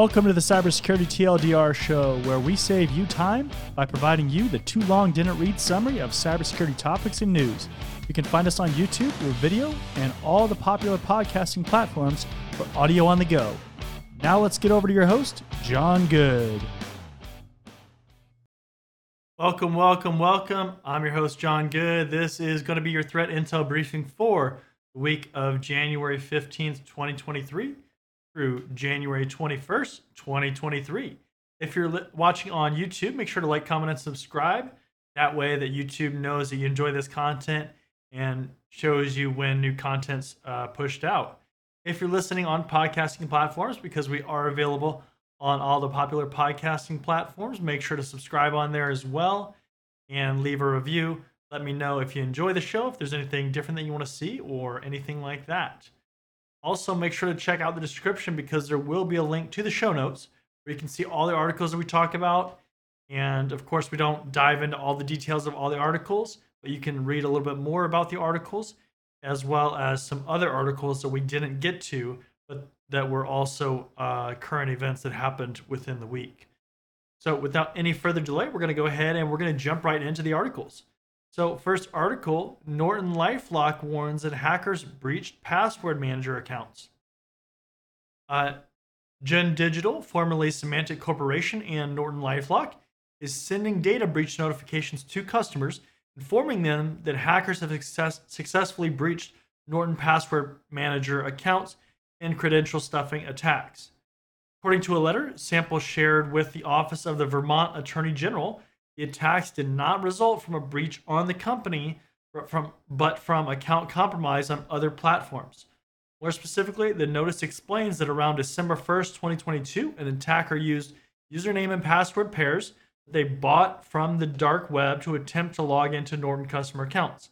Welcome to the Cybersecurity TLDR show, where we save you time by providing you the too long didn't read summary of cybersecurity topics and news. You can find us on YouTube with video and all the popular podcasting platforms for audio on the go. Now let's get over to your host, Jon Good. Welcome, welcome, welcome. I'm your host, Jon Good. This is going to be your threat intel briefing for the week of January 15th, 2023 through January 21st, 2023. If you're watching on YouTube, make sure to like, comment, and subscribe. That way, that YouTube knows that you enjoy this content and shows you when new content's uh, pushed out. If you're listening on podcasting platforms, because we are available on all the popular podcasting platforms, make sure to subscribe on there as well and leave a review. Let me know if you enjoy the show, if there's anything different that you want to see, or anything like that. Also, make sure to check out the description because there will be a link to the show notes where you can see all the articles that we talk about. And of course, we don't dive into all the details of all the articles, but you can read a little bit more about the articles as well as some other articles that we didn't get to, but that were also uh, current events that happened within the week. So, without any further delay, we're going to go ahead and we're going to jump right into the articles. So, first article Norton Lifelock warns that hackers breached password manager accounts. Uh, Gen Digital, formerly Symantec Corporation, and Norton Lifelock is sending data breach notifications to customers, informing them that hackers have success- successfully breached Norton password manager accounts and credential stuffing attacks. According to a letter, Sample shared with the Office of the Vermont Attorney General, the attacks did not result from a breach on the company, but from, but from account compromise on other platforms. More specifically, the notice explains that around December 1st, 2022, an attacker used username and password pairs that they bought from the dark web to attempt to log into Norton customer accounts.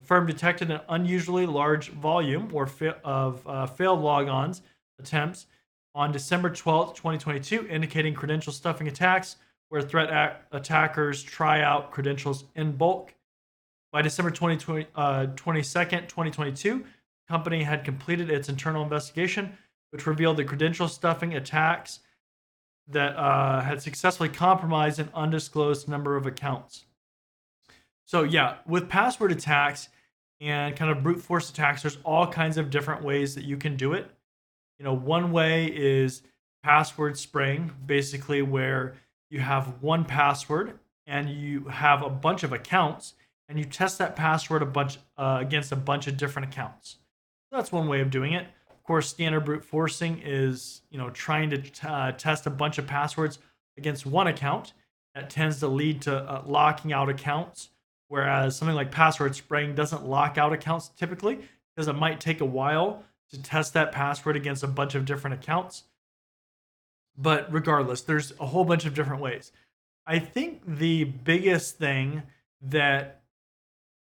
The firm detected an unusually large volume or fa- of uh, failed logons attempts on December 12th, 2022, indicating credential stuffing attacks where threat attackers try out credentials in bulk. By December 2020, uh, 22nd, 2022, the company had completed its internal investigation, which revealed the credential stuffing attacks that uh, had successfully compromised an undisclosed number of accounts. So, yeah, with password attacks and kind of brute force attacks, there's all kinds of different ways that you can do it. You know, one way is password spraying, basically, where you have one password and you have a bunch of accounts and you test that password a bunch uh, against a bunch of different accounts. So that's one way of doing it. Of course, standard brute forcing is you know trying to t- uh, test a bunch of passwords against one account. That tends to lead to uh, locking out accounts, whereas something like password spraying doesn't lock out accounts typically because it might take a while to test that password against a bunch of different accounts. But regardless, there's a whole bunch of different ways. I think the biggest thing that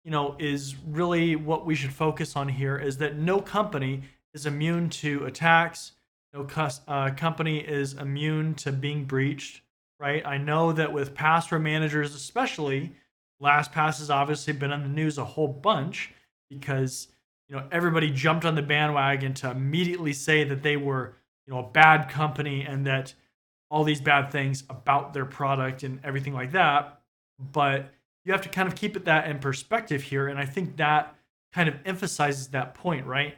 you know is really what we should focus on here is that no company is immune to attacks. No uh, company is immune to being breached, right? I know that with password managers, especially, LastPass has obviously been on the news a whole bunch because you know everybody jumped on the bandwagon to immediately say that they were you know a bad company and that all these bad things about their product and everything like that. But you have to kind of keep it that in perspective here. And i think that kind of emphasizes that point right?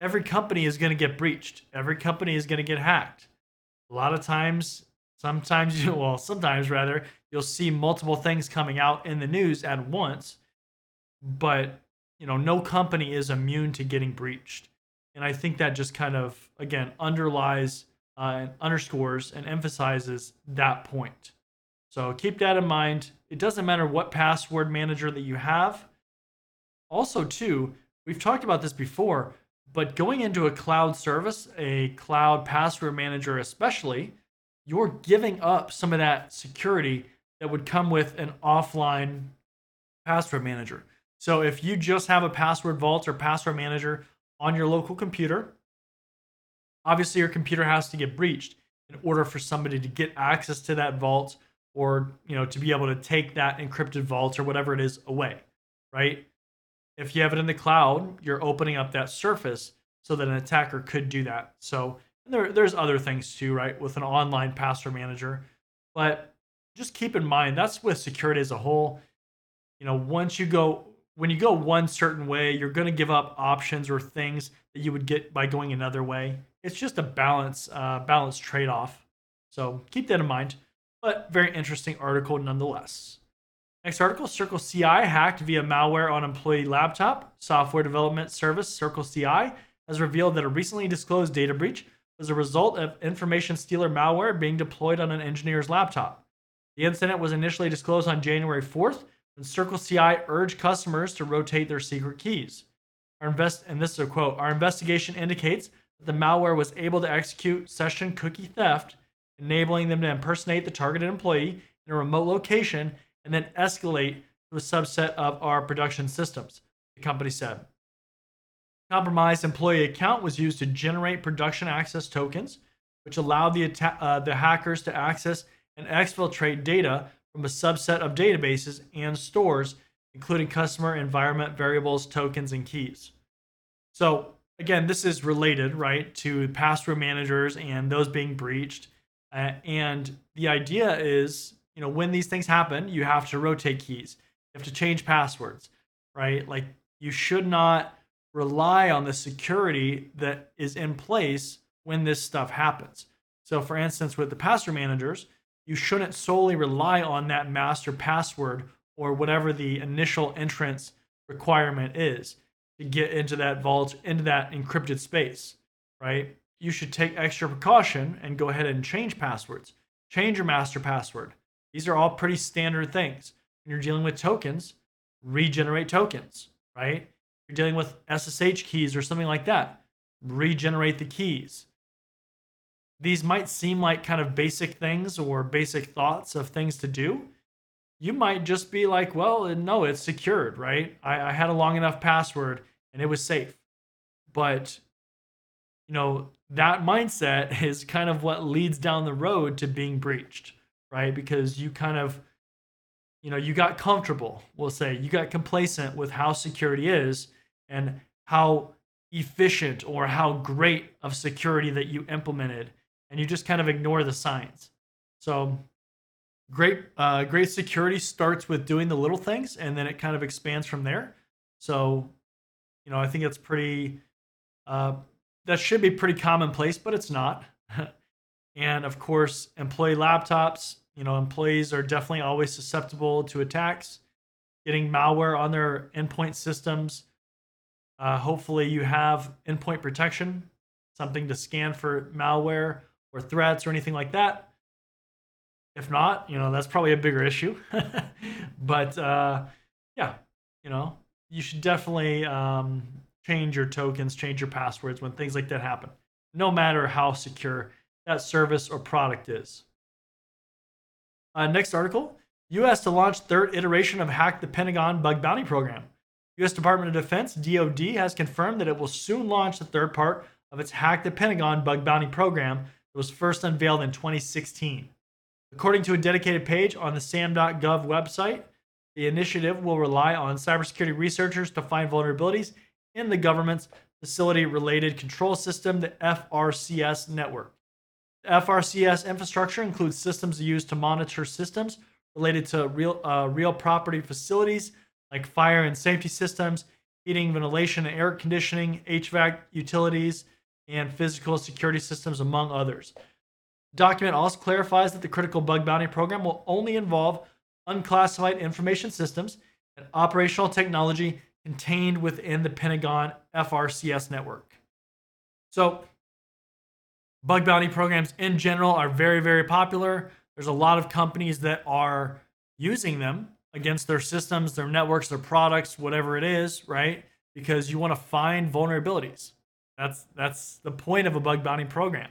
Every company is going to get breached. Every company is going to get hacked. A lot of times sometimes you well sometimes rather you'll see multiple things coming out in the news at once. But you know no company is immune to getting breached and I think that just kind of, again, underlies uh, and underscores and emphasizes that point. So keep that in mind. It doesn't matter what password manager that you have. Also, too, we've talked about this before, but going into a cloud service, a cloud password manager especially, you're giving up some of that security that would come with an offline password manager. So if you just have a password vault or password manager on your local computer. Obviously, your computer has to get breached in order for somebody to get access to that vault or you know to be able to take that encrypted vault or whatever it is away, right? If you have it in the cloud, you're opening up that surface so that an attacker could do that. So there, there's other things too, right? With an online password manager. But just keep in mind that's with security as a whole. You know, once you go when you go one certain way, you're going to give up options or things that you would get by going another way. It's just a balance, uh, balance trade off. So keep that in mind. But very interesting article nonetheless. Next article CircleCI hacked via malware on employee laptop. Software development service CircleCI has revealed that a recently disclosed data breach was a result of information stealer malware being deployed on an engineer's laptop. The incident was initially disclosed on January 4th when CircleCI urged customers to rotate their secret keys. Our invest and this is a quote, our investigation indicates that the malware was able to execute session cookie theft, enabling them to impersonate the targeted employee in a remote location and then escalate to a subset of our production systems, the company said. Compromised employee account was used to generate production access tokens, which allowed the, atta- uh, the hackers to access and exfiltrate data from a subset of databases and stores, including customer environment variables, tokens, and keys. So, again, this is related, right, to password managers and those being breached. Uh, and the idea is, you know, when these things happen, you have to rotate keys, you have to change passwords, right? Like, you should not rely on the security that is in place when this stuff happens. So, for instance, with the password managers, you shouldn't solely rely on that master password or whatever the initial entrance requirement is to get into that vault, into that encrypted space, right? You should take extra precaution and go ahead and change passwords. Change your master password. These are all pretty standard things. When you're dealing with tokens, regenerate tokens, right? If you're dealing with SSH keys or something like that, regenerate the keys these might seem like kind of basic things or basic thoughts of things to do, you might just be like, well, no, it's secured, right? I, I had a long enough password and it was safe. But, you know, that mindset is kind of what leads down the road to being breached, right? Because you kind of, you know, you got comfortable, we'll say, you got complacent with how security is and how efficient or how great of security that you implemented and you just kind of ignore the signs. So great uh, great security starts with doing the little things and then it kind of expands from there. So, you know, I think it's pretty uh, that should be pretty commonplace, but it's not. and of course, employee laptops, you know, employees are definitely always susceptible to attacks, getting malware on their endpoint systems. Uh, hopefully, you have endpoint protection, something to scan for malware or threats or anything like that. If not, you know, that's probably a bigger issue. but uh, yeah, you know, you should definitely um, change your tokens, change your passwords when things like that happen, no matter how secure that service or product is. Uh, next article U.S. to launch third iteration of Hack the Pentagon bug bounty program. U.S. Department of Defense (DoD) has confirmed that it will soon launch the third part of its Hack the Pentagon bug bounty program it was first unveiled in 2016. According to a dedicated page on the SAM.gov website, the initiative will rely on cybersecurity researchers to find vulnerabilities in the government's facility related control system, the FRCS network. The FRCS infrastructure includes systems used to monitor systems related to real, uh, real property facilities like fire and safety systems, heating, ventilation, and air conditioning, HVAC utilities, and physical security systems, among others. The document also clarifies that the critical bug bounty program will only involve unclassified information systems and operational technology contained within the Pentagon FRCS network. So, bug bounty programs in general are very, very popular. There's a lot of companies that are using them against their systems, their networks, their products, whatever it is, right? Because you want to find vulnerabilities. That's that's the point of a bug bounty program.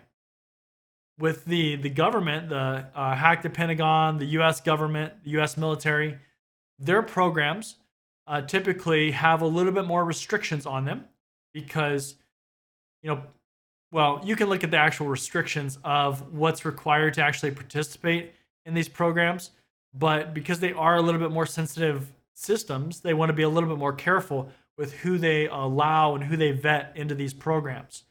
With the the government, the uh, Hack the Pentagon, the U.S. government, the U.S. military, their programs uh, typically have a little bit more restrictions on them because, you know, well, you can look at the actual restrictions of what's required to actually participate in these programs, but because they are a little bit more sensitive systems, they want to be a little bit more careful with who they allow and who they vet into these programs.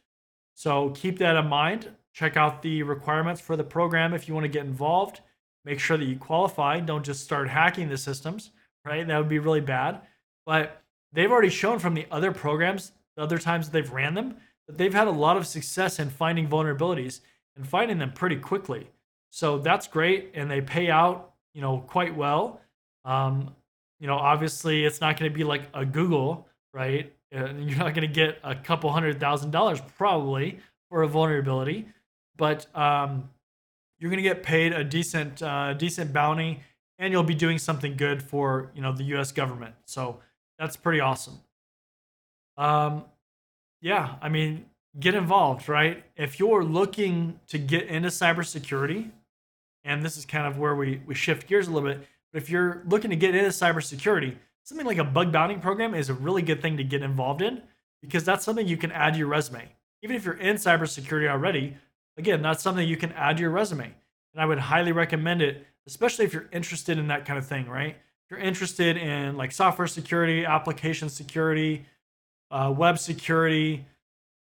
So keep that in mind. Check out the requirements for the program if you want to get involved. Make sure that you qualify. Don't just start hacking the systems, right? That would be really bad. But they've already shown from the other programs, the other times they've ran them, that they've had a lot of success in finding vulnerabilities and finding them pretty quickly. So that's great, and they pay out, you know, quite well. Um, you know, obviously, it's not going to be like a Google, right? And you're not going to get a couple hundred thousand dollars probably for a vulnerability, but um, you're going to get paid a decent, uh, decent bounty, and you'll be doing something good for you know the U.S. government. So that's pretty awesome. Um, yeah, I mean, get involved, right? If you're looking to get into cybersecurity, and this is kind of where we, we shift gears a little bit, but if you're looking to get into cybersecurity, something like a bug bounty program is a really good thing to get involved in because that's something you can add to your resume. Even if you're in cybersecurity already, again, that's something you can add to your resume. And I would highly recommend it, especially if you're interested in that kind of thing, right? If you're interested in like software security, application security, uh, web security,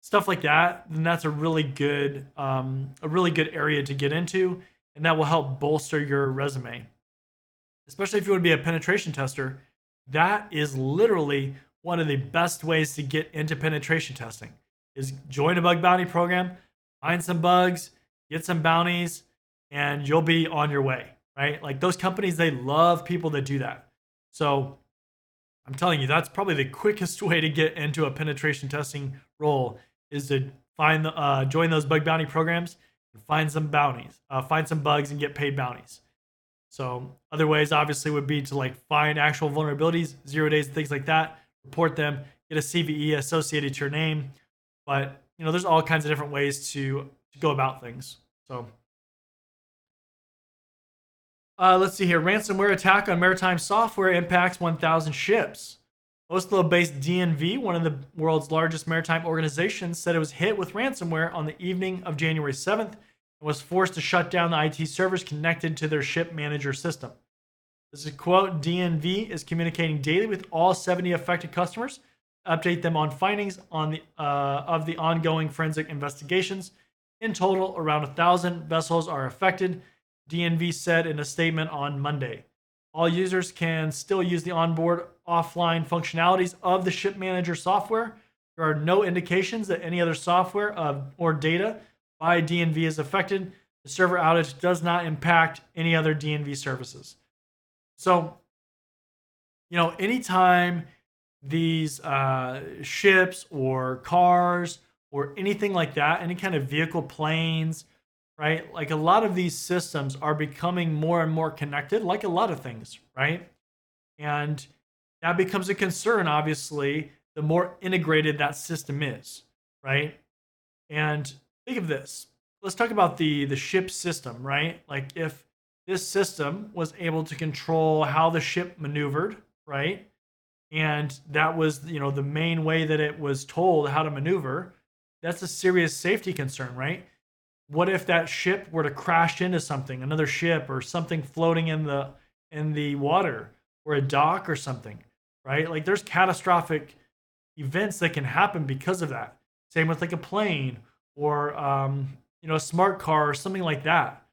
stuff like that, then that's a really good um, a really good area to get into, and that will help bolster your resume. Especially if you want to be a penetration tester, that is literally one of the best ways to get into penetration testing. Is join a bug bounty program, find some bugs, get some bounties, and you'll be on your way. Right? Like those companies, they love people that do that. So I'm telling you, that's probably the quickest way to get into a penetration testing role is to find the, uh, join those bug bounty programs and find some bounties, uh, find some bugs and get paid bounties. So other ways obviously would be to like find actual vulnerabilities, zero days, things like that, report them, get a CVE associated to your name. But you know, there's all kinds of different ways to, to go about things. So uh, let's see here. Ransomware attack on maritime software impacts 1,000 ships. Oslo based DNV, one of the world's largest maritime organizations, said it was hit with ransomware on the evening of January 7th was forced to shut down the IT servers connected to their ship manager system. This is a quote DNV is communicating daily with all 70 affected customers, update them on findings on the, uh, of the ongoing forensic investigations. In total, around 1,000 vessels are affected, DNV said in a statement on Monday. All users can still use the onboard offline functionalities of the ship manager software. There are no indications that any other software uh, or data by DNV is affected. The server outage does not impact any other DNV services. So, you know, anytime these uh, ships or cars or anything like that, any kind of vehicle, planes, right? Like a lot of these systems are becoming more and more connected, like a lot of things, right? And that becomes a concern, obviously, the more integrated that system is, right? And think of this. Let's talk about the the ship system, right? Like if this system was able to control how the ship maneuvered, right? And that was, you know, the main way that it was told how to maneuver, that's a serious safety concern, right? what if that ship were to crash into something, another ship or something floating in the in the water or a dock or something, right? Like there's catastrophic events that can happen because of that. Same with like a plane or um, you know a smart car or something like that.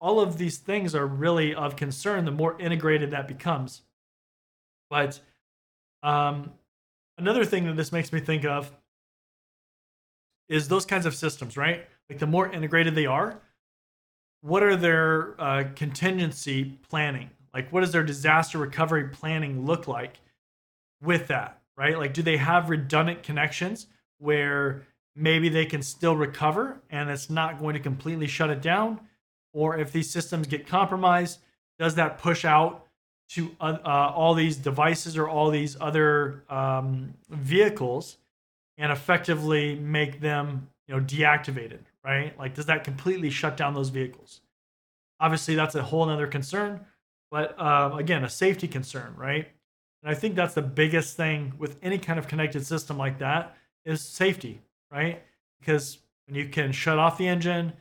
All of these things are really of concern the more integrated that becomes. But um, another thing that this makes me think of is those kinds of systems, right? like the more integrated they are, what are their uh, contingency planning? Like, what does their disaster recovery planning look like with that, right? Like, do they have redundant connections where maybe they can still recover and it's not going to completely shut it down? Or if these systems get compromised, does that push out to uh, uh, all these devices or all these other um, vehicles and effectively make them you know deactivated right? Like, does that completely shut down those vehicles? Obviously, that's a whole other concern, but uh, again, a safety concern, right? And I think that's the biggest thing with any kind of connected system like that is safety, right? Because when you can shut off the engine,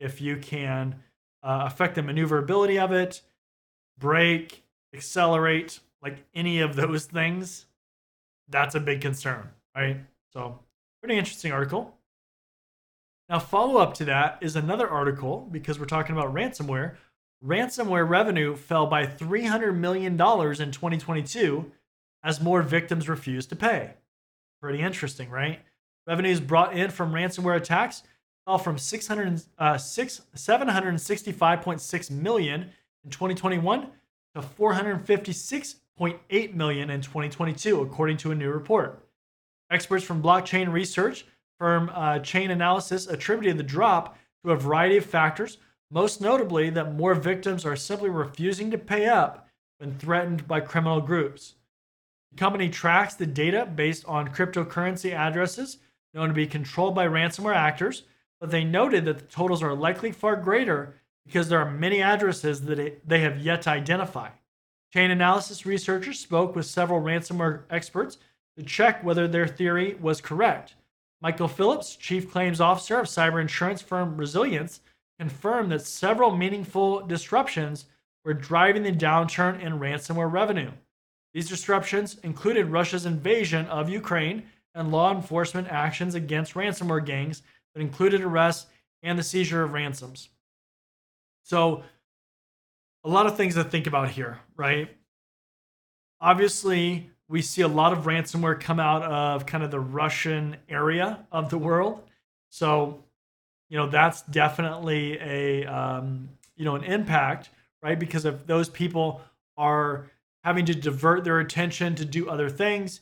if you can uh, affect the maneuverability of it, brake, accelerate, like any of those things, that's a big concern, right? So, pretty interesting article. Now, follow up to that is another article because we're talking about ransomware. Ransomware revenue fell by $300 million in 2022 as more victims refused to pay. Pretty interesting, right? Revenues brought in from ransomware attacks fell from 600, uh, 6, 765.6 million in 2021 to 456.8 million in 2022, according to a new report. Experts from blockchain research firm uh, Analysis attributed the drop to a variety of factors, most notably that more victims are simply refusing to pay up when threatened by criminal groups. The company tracks the data based on cryptocurrency addresses known to be controlled by ransomware actors, but they noted that the totals are likely far greater because there are many addresses that it, they have yet to identify. Chainalysis researchers spoke with several ransomware experts to check whether their theory was correct. Michael Phillips, chief claims officer of cyber insurance firm Resilience, confirmed that several meaningful disruptions were driving the downturn in ransomware revenue. These disruptions included Russia's invasion of Ukraine and law enforcement actions against ransomware gangs that included arrests and the seizure of ransoms. So, a lot of things to think about here, right? Obviously, we see a lot of ransomware come out of kind of the Russian area of the world. So, you know, that's definitely a, um, you know, an impact, right? Because if those people are having to divert their attention to do other things,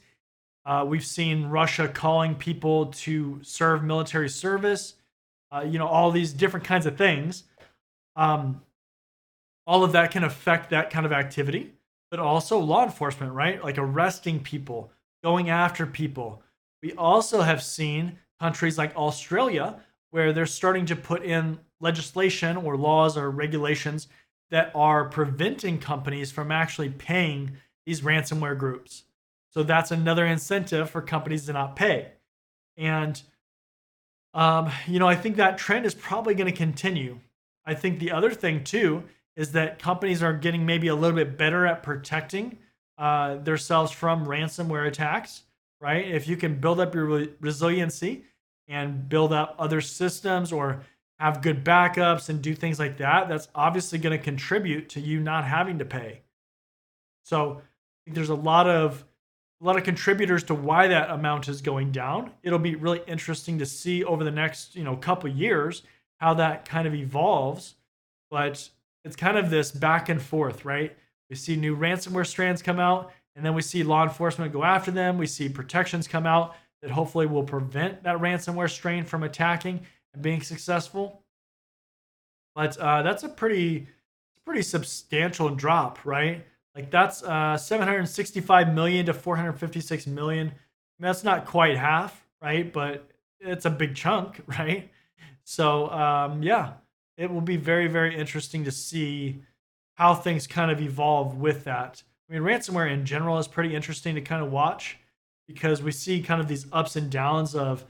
uh, we've seen Russia calling people to serve military service, uh, you know, all these different kinds of things. Um, all of that can affect that kind of activity, but also law enforcement, right? Like arresting people, going after people. We also have seen countries like Australia where they're starting to put in legislation or laws or regulations that are preventing companies from actually paying these ransomware groups. So that's another incentive for companies to not pay. And, um, you know, I think that trend is probably going to continue. I think the other thing, too, is that companies are getting maybe a little bit better at protecting uh, themselves from ransomware attacks, right? If you can build up your re- resiliency and build up other systems or have good backups and do things like that, that's obviously going to contribute to you not having to pay. So there's a lot of a lot of contributors to why that amount is going down. It'll be really interesting to see over the next, you know, couple years how that kind of evolves. But it's kind of this back and forth, right? We see new ransomware strands come out, and then we see law enforcement go after them. We see protections come out that hopefully will prevent that ransomware strain from attacking and being successful. But uh, that's a pretty, pretty substantial drop, right? Like that's uh, 765 million to 456 million. I mean, that's not quite half, right? But it's a big chunk, right? So um, yeah, it will be very, very interesting to see how things kind of evolve with that. I mean, ransomware in general is pretty interesting to kind of watch because we see kind of these ups and downs of,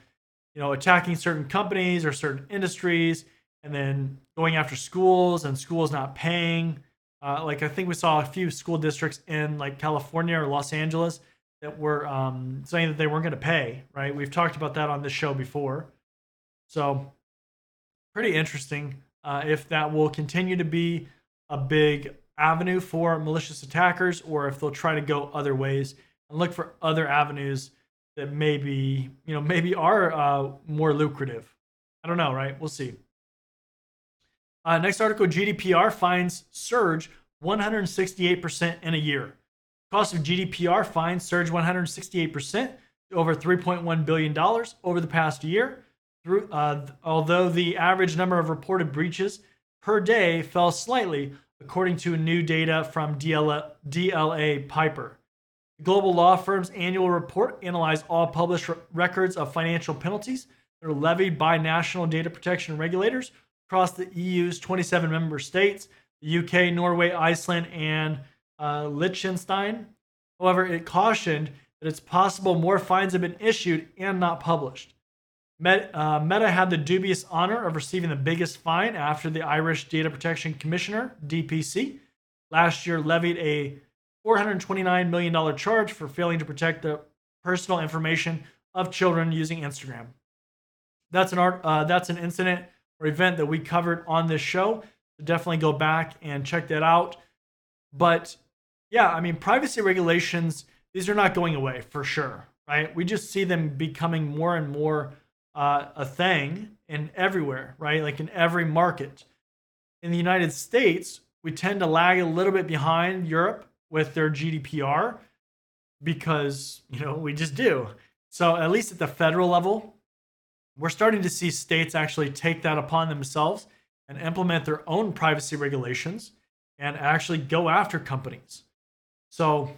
you know, attacking certain companies or certain industries and then going after schools and schools not paying uh, like I think we saw a few school districts in like California or Los Angeles that were um, saying that they weren't going to pay. Right? We've talked about that on this show before. So pretty interesting uh, if that will continue to be a big avenue for malicious attackers, or if they'll try to go other ways and look for other avenues that maybe you know maybe are uh, more lucrative. I don't know, right? We'll see. Uh, next article GDPR fines surge 168% in a year. Cost of GDPR fines surged 168% to over $3.1 billion over the past year. Through, uh, although the average number of reported breaches per day fell slightly, according to new data from DLA, DLA Piper. The global law firm's annual report analyzed all published records of financial penalties that are levied by national data protection regulators across the EU's 27 member states, the UK, Norway, Iceland, and uh, Liechtenstein. However, it cautioned that it's possible more fines have been issued and not published. Meta, uh, Meta had the dubious honor of receiving the biggest fine after the Irish Data Protection Commissioner, DPC, last year levied a $429 million charge for failing to protect the personal information of children using Instagram. that's an art uh, that's an incident or event that we covered on this show. So definitely go back and check that out. But yeah, I mean, privacy regulations these are not going away for sure, right? We just see them becoming more and more uh, a thing in everywhere, right? Like in every market. In the United States, we tend to lag a little bit behind Europe with their GDPR because, you know, we just do. So, at least at the federal level, we're starting to see states actually take that upon themselves and implement their own privacy regulations and actually go after companies. So,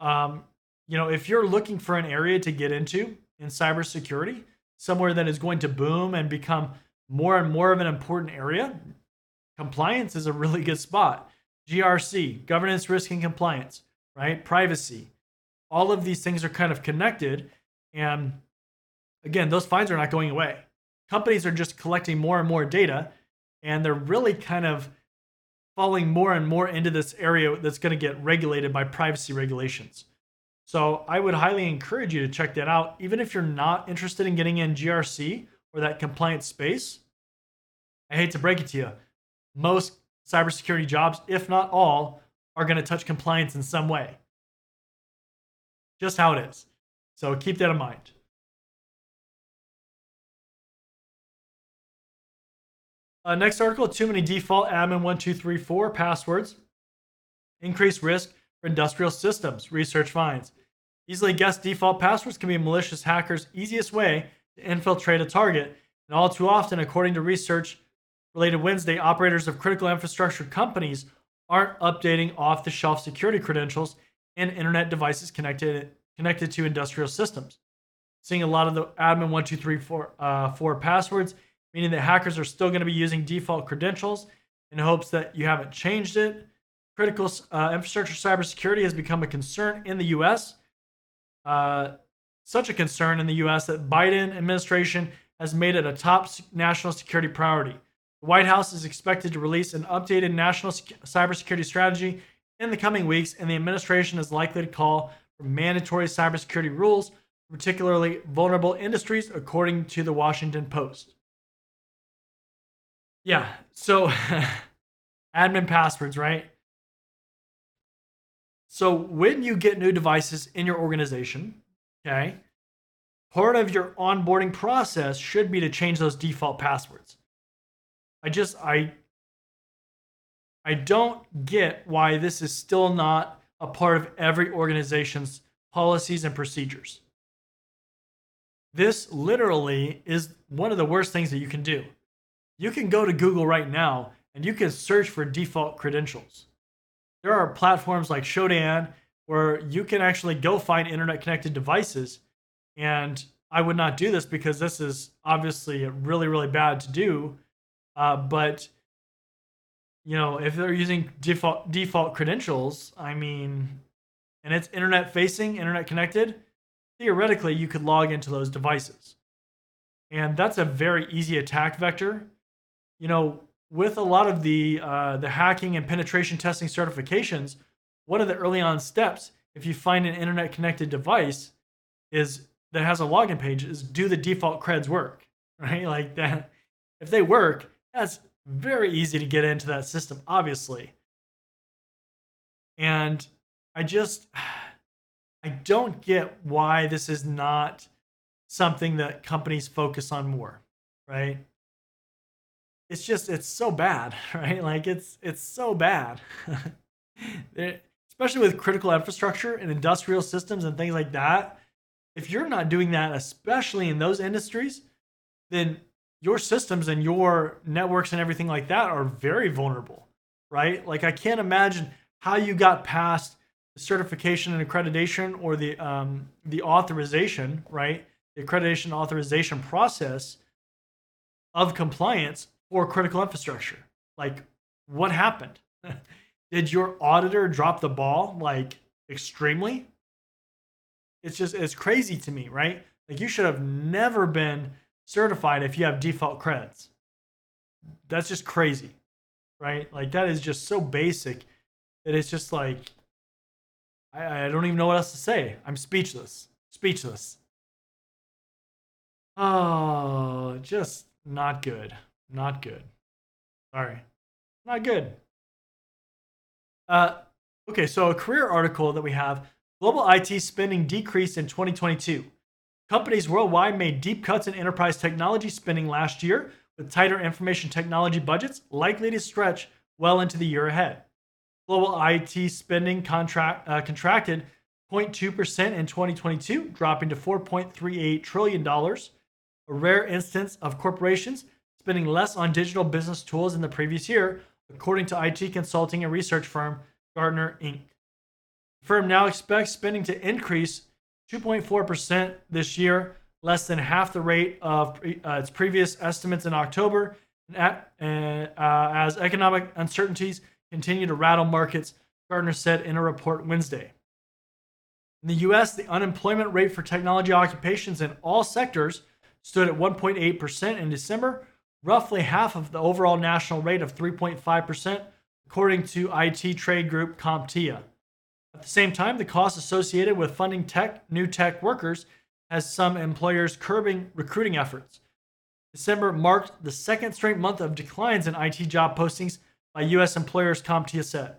um, you know, if you're looking for an area to get into in cybersecurity, somewhere that is going to boom and become more and more of an important area, compliance is a really good spot. GRC, governance, risk, and compliance, right? Privacy. All of these things are kind of connected. And again, those fines are not going away. Companies are just collecting more and more data, and they're really kind of falling more and more into this area that's going to get regulated by privacy regulations. So I would highly encourage you to check that out. Even if you're not interested in getting in GRC or that compliance space, I hate to break it to you, most cybersecurity jobs, if not all, are going to touch compliance in some way. Just how it is. So keep that in mind. Uh, next article too many default admin1234 passwords. Increased risk for industrial systems, research finds. Easily guessed default passwords can be malicious hacker's easiest way to infiltrate a target. And all too often, according to research related Wednesday, operators of critical infrastructure companies aren't updating off the shelf security credentials and internet devices connected, connected to industrial systems. Seeing a lot of the admin 1234 uh, four passwords, meaning that hackers are still going to be using default credentials in hopes that you haven't changed it. Critical uh, infrastructure cybersecurity has become a concern in the US uh, such a concern in the U.S. that Biden administration has made it a top national security priority. The White House is expected to release an updated national cybersecurity strategy in the coming weeks, and the administration is likely to call for mandatory cybersecurity rules, particularly vulnerable industries, according to the Washington Post. Yeah, so admin passwords, right? So when you get new devices in your organization, okay, part of your onboarding process should be to change those default passwords. I just I I don't get why this is still not a part of every organization's policies and procedures. This literally is one of the worst things that you can do. You can go to Google right now and you can search for default credentials there are platforms like Shodan where you can actually go find internet connected devices. And I would not do this because this is obviously really, really bad to do. Uh, but you know, if they're using default default credentials, I mean, and it's internet facing, internet connected, theoretically you could log into those devices. And that's a very easy attack vector. You know, with a lot of the uh, the hacking and penetration testing certifications, one of the early on steps, if you find an internet connected device, is that has a login page, is do the default creds work, right? Like that. If they work, that's very easy to get into that system, obviously. And I just, I don't get why this is not something that companies focus on more, right? It's just it's so bad, right? Like it's it's so bad. especially with critical infrastructure and industrial systems and things like that. If you're not doing that, especially in those industries, then your systems and your networks and everything like that are very vulnerable, right? Like I can't imagine how you got past the certification and accreditation or the um, the authorization, right? The accreditation authorization process of compliance for critical infrastructure. Like, what happened? Did your auditor drop the ball like extremely? It's just, it's crazy to me, right? Like, you should have never been certified if you have default creds. That's just crazy, right? Like, that is just so basic that it's just like, I, I don't even know what else to say. I'm speechless. Speechless. Oh, just not good. Not good. Sorry. Not good. Uh, okay, so a career article that we have global IT spending decreased in 2022. Companies worldwide made deep cuts in enterprise technology spending last year, with tighter information technology budgets likely to stretch well into the year ahead. Global IT spending contract, uh, contracted 0.2% in 2022, dropping to $4.38 trillion, a rare instance of corporations spending less on digital business tools in the previous year, according to IT consulting and research firm Gartner Inc. The firm now expects spending to increase 2.4% this year, less than half the rate of uh, its previous estimates in October, at, uh, as economic uncertainties continue to rattle markets, Gartner said in a report Wednesday. In the US, the unemployment rate for technology occupations in all sectors stood at 1.8% in December, roughly half of the overall national rate of 3.5%, according to IT trade group CompTIA. At the same time, the costs associated with funding tech, new tech workers has some employers curbing recruiting efforts. December marked the second straight month of declines in IT job postings by US employers, CompTIA said.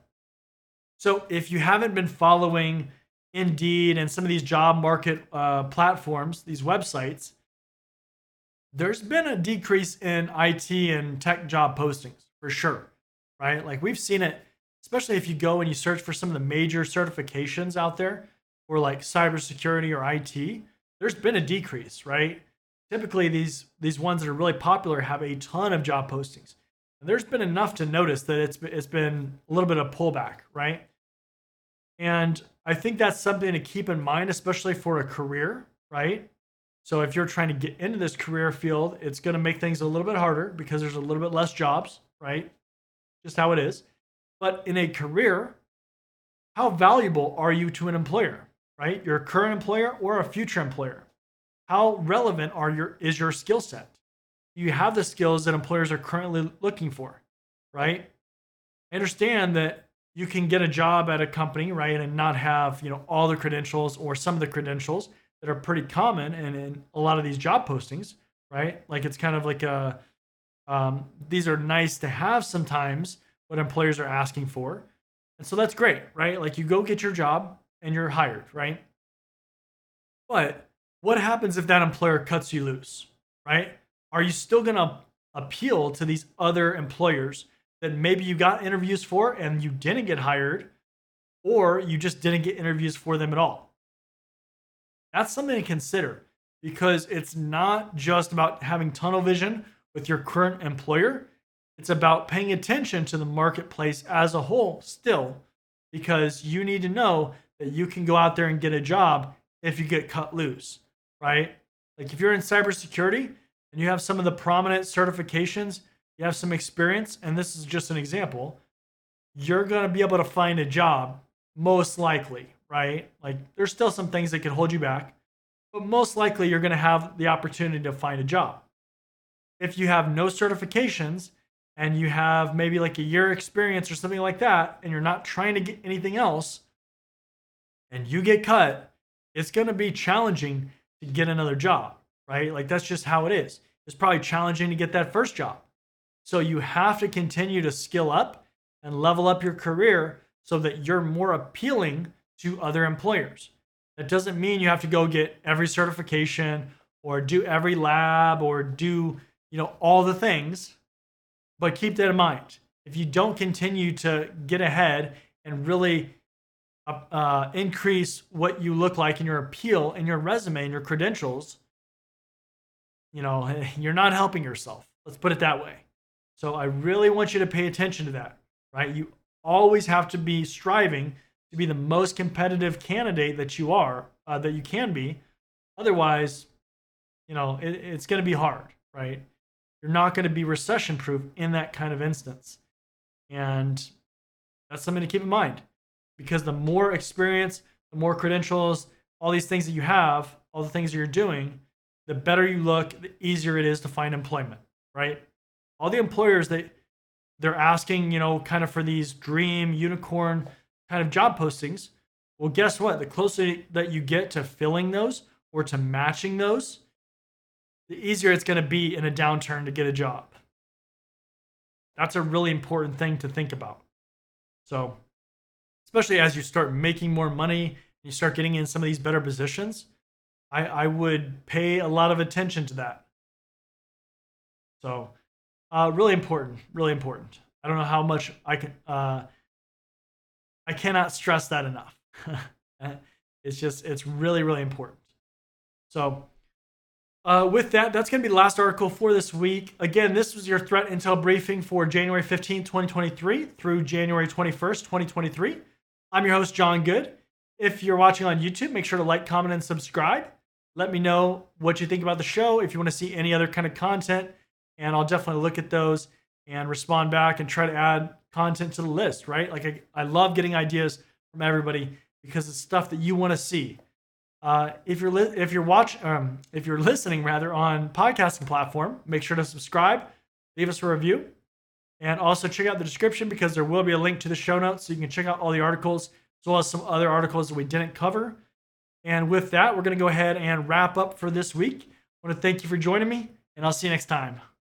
So if you haven't been following Indeed and some of these job market uh, platforms, these websites, there's been a decrease in IT and tech job postings for sure, right? Like we've seen it, especially if you go and you search for some of the major certifications out there for like cybersecurity or IT. There's been a decrease, right? Typically, these these ones that are really popular have a ton of job postings. And there's been enough to notice that it's it's been a little bit of pullback, right? And I think that's something to keep in mind, especially for a career, right? So if you're trying to get into this career field, it's going to make things a little bit harder because there's a little bit less jobs, right? Just how it is. But in a career, how valuable are you to an employer, right? Your current employer or a future employer? How relevant are your is your skill set? Do you have the skills that employers are currently looking for, right? I understand that you can get a job at a company, right, and not have, you know, all the credentials or some of the credentials that are pretty common and in a lot of these job postings, right? Like it's kind of like a um, these are nice to have sometimes what employers are asking for. And so that's great, right? Like you go get your job and you're hired, right? But what happens if that employer cuts you loose, right? Are you still going to appeal to these other employers that maybe you got interviews for and you didn't get hired, or you just didn't get interviews for them at all. That's something to consider because it's not just about having tunnel vision with your current employer, it's about paying attention to the marketplace as a whole still, because you need to know that you can go out there and get a job if you get cut loose, right? Like if you're in cybersecurity and you have some of the prominent certifications you have some experience, and this is just an example, you're going to be able to find a job most likely, right? Like there's still some things that could hold you back, but most likely you're going to have the opportunity to find a job. If you have no certifications and you have maybe like a year experience or something like that, and you're not trying to get anything else, and you get cut, it's going to be challenging to get another job, right? Like that's just how it is. It's probably challenging to get that first job. So you have to continue to skill up and level up your career so that you're more appealing to other employers. That doesn't mean you have to go get every certification or do every lab or do, you know, all the things. But keep that in mind. If you don't continue to get ahead and really uh, uh increase what you look like in your appeal and your resume and your credentials, you know, you're not helping yourself. Let's put it that way. So I really want you to pay attention to that, right? You always have to be striving to be the most competitive candidate that you are, uh, that you can be. Otherwise, you know, it, it's going to be hard, right? You're not going to be recession proof in that kind of instance. And that's something to keep in mind because the more experience, the more credentials, all these things that you have, all the things you're doing, the better you look, the easier it is to find employment, right? all the employers that they're asking, you know, kind of for these dream unicorn kind of job postings. Well, guess what? The closer that you get to filling those or to matching those, the easier it's going to be in a downturn to get a job. That's a really important thing to think about. So, especially as you start making more money, and you start getting in some of these better positions, I, I would pay a lot of attention to that. So, uh, really important, really important. I don't know how much I can. Uh, I cannot stress that enough. it's just, it's really, really important. So, uh, with that, that's going to be the last article for this week. Again, this was your threat intel briefing for January 15, 2023 through January 21st, 2023. I'm your host, Jon Good. If you're watching on YouTube, make sure to like, comment, and subscribe. Let me know what you think about the show. If you want to see any other kind of content, and I'll definitely look at those and respond back and try to add content to the list, right? Like, I, I love getting ideas from everybody because it's stuff that you want to see. Uh, if you're li- if you're watch um, if you're listening rather on podcasting platform, make sure to subscribe, leave us a review, and also check out the description because there will be a link to the show notes so you can check out all the articles as well as some other articles that we didn't cover. And with that, we're going to go ahead and wrap up for this week. I want to thank you for joining me, and I'll see you next time.